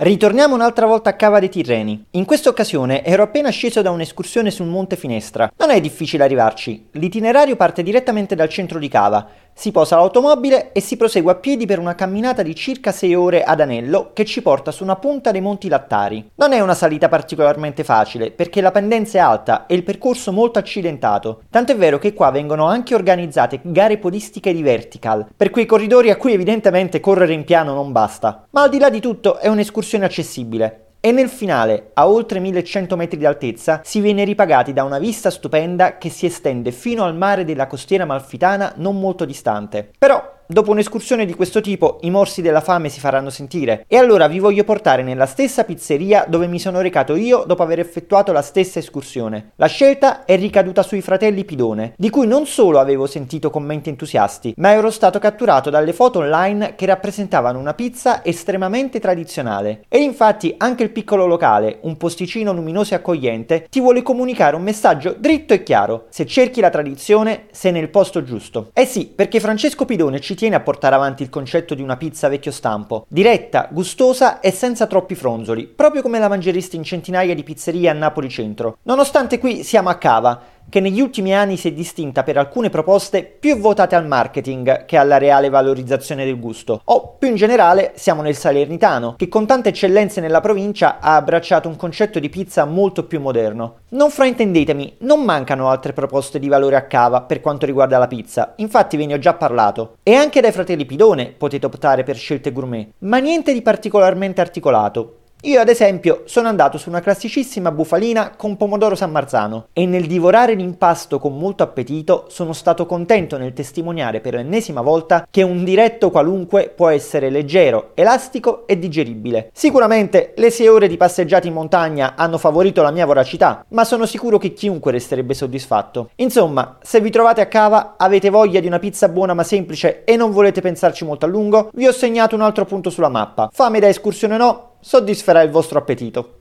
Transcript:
Ritorniamo un'altra volta a Cava dei Tirreni. In questa occasione ero appena sceso da un'escursione sul Monte Finestra. Non è difficile arrivarci. L'itinerario parte direttamente dal centro di Cava. Si posa l'automobile e si prosegue a piedi per una camminata di circa 6 ore ad anello che ci porta su una punta dei Monti Lattari. Non è una salita particolarmente facile perché la pendenza è alta e il percorso molto accidentato. Tanto è vero che qua vengono anche organizzate gare podistiche di vertical, per quei corridori a cui evidentemente correre in piano non basta. Ma al di là di tutto è un'escursione accessibile e nel finale, a oltre 1100 metri di altezza, si viene ripagati da una vista stupenda che si estende fino al mare della costiera malfitana non molto distante. Però Dopo un'escursione di questo tipo i morsi della fame si faranno sentire e allora vi voglio portare nella stessa pizzeria dove mi sono recato io dopo aver effettuato la stessa escursione. La scelta è ricaduta sui fratelli Pidone, di cui non solo avevo sentito commenti entusiasti, ma ero stato catturato dalle foto online che rappresentavano una pizza estremamente tradizionale. E infatti anche il piccolo locale, un posticino luminoso e accogliente, ti vuole comunicare un messaggio dritto e chiaro. Se cerchi la tradizione, sei nel posto giusto. Eh sì, perché Francesco Pidone ci tiene a portare avanti il concetto di una pizza vecchio stampo, diretta, gustosa e senza troppi fronzoli, proprio come la mangeresti in centinaia di pizzerie a Napoli centro. Nonostante qui siamo a Cava, che negli ultimi anni si è distinta per alcune proposte più votate al marketing che alla reale valorizzazione del gusto. O più in generale siamo nel Salernitano, che con tante eccellenze nella provincia ha abbracciato un concetto di pizza molto più moderno. Non fraintendetemi, non mancano altre proposte di valore a cava per quanto riguarda la pizza, infatti ve ne ho già parlato. E anche dai fratelli Pidone potete optare per scelte gourmet, ma niente di particolarmente articolato. Io ad esempio sono andato su una classicissima bufalina con pomodoro San Marzano e nel divorare l'impasto con molto appetito sono stato contento nel testimoniare per l'ennesima volta che un diretto qualunque può essere leggero, elastico e digeribile. Sicuramente le sei ore di passeggiata in montagna hanno favorito la mia voracità, ma sono sicuro che chiunque resterebbe soddisfatto. Insomma, se vi trovate a cava, avete voglia di una pizza buona ma semplice e non volete pensarci molto a lungo, vi ho segnato un altro punto sulla mappa. Fame da escursione no, soddisferà il vostro appetito.